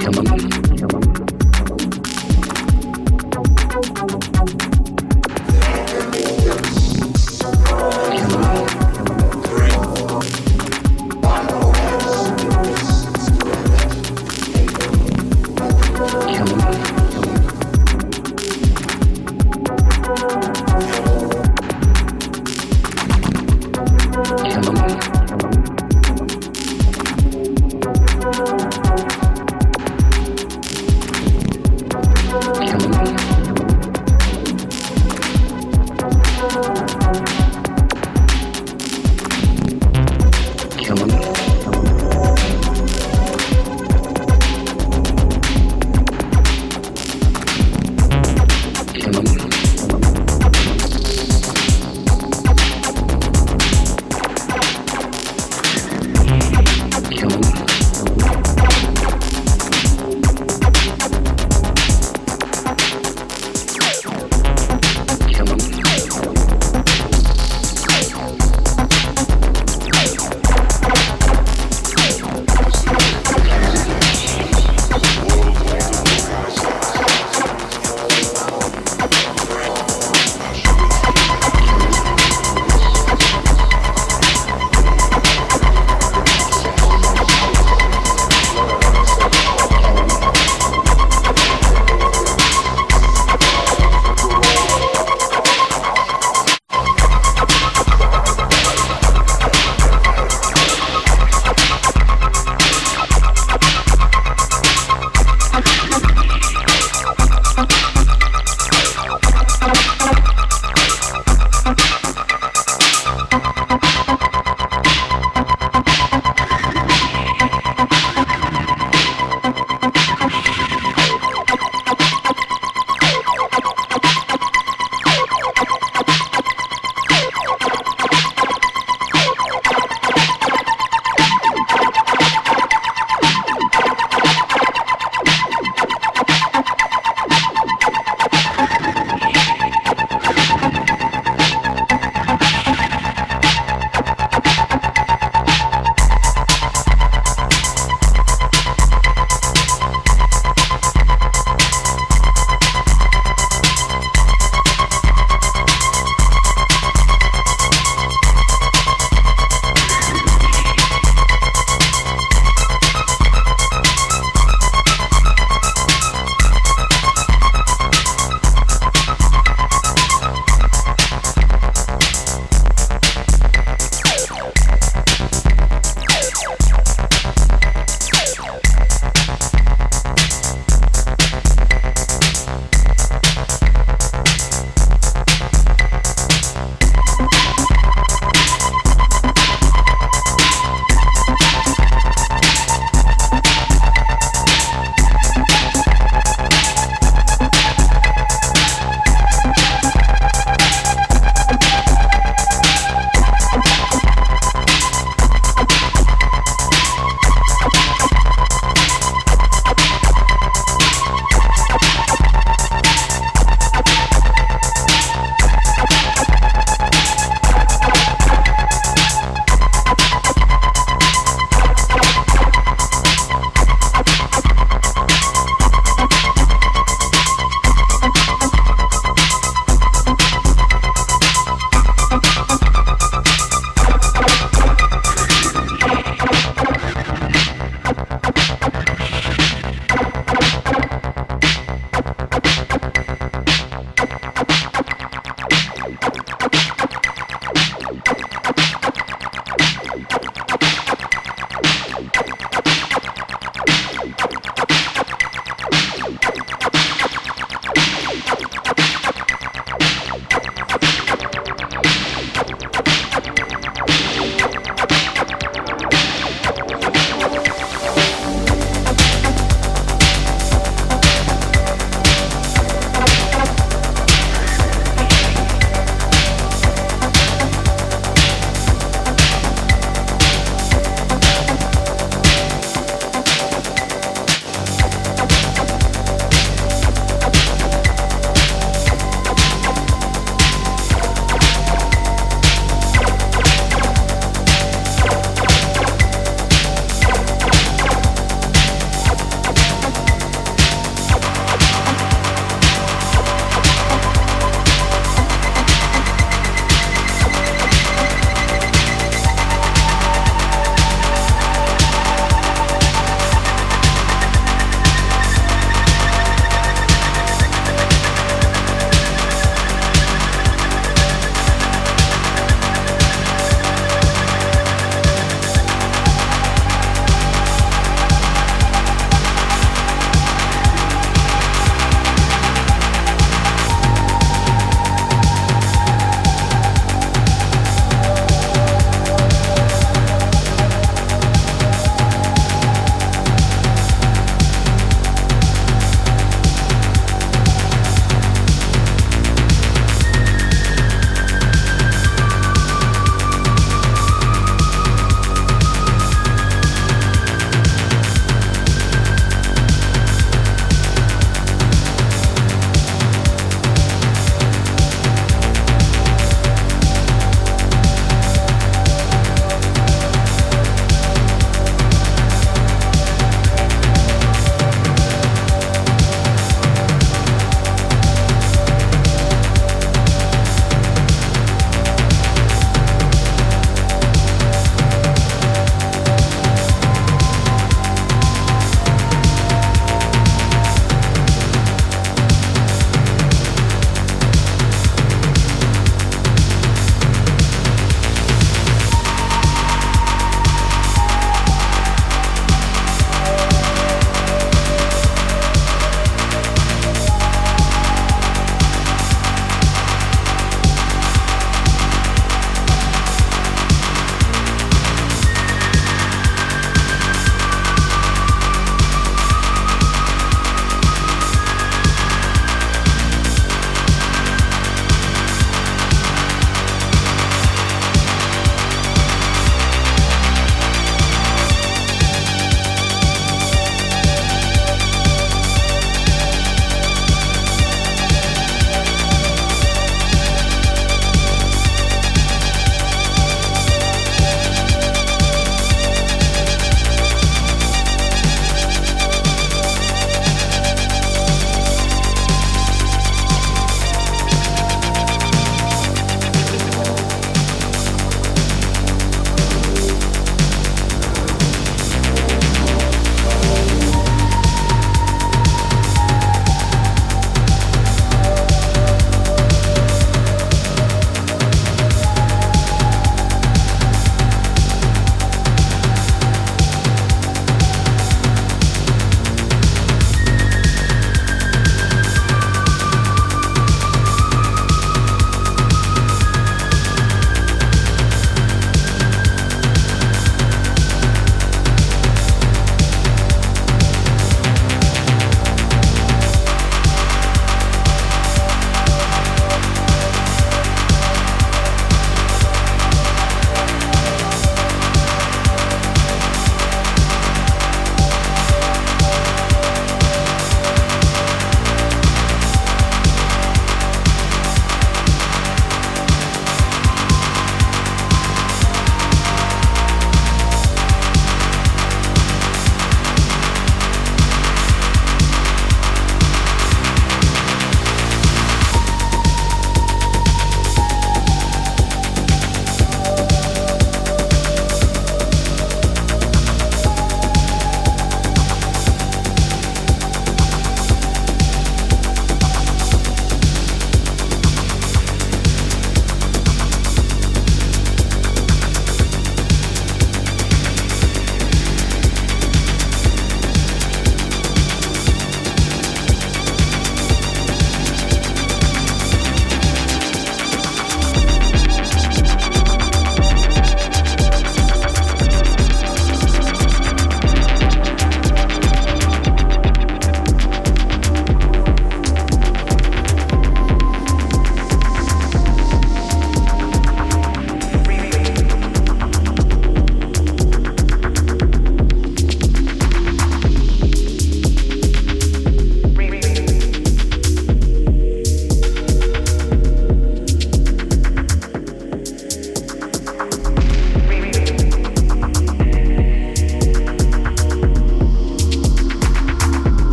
come on.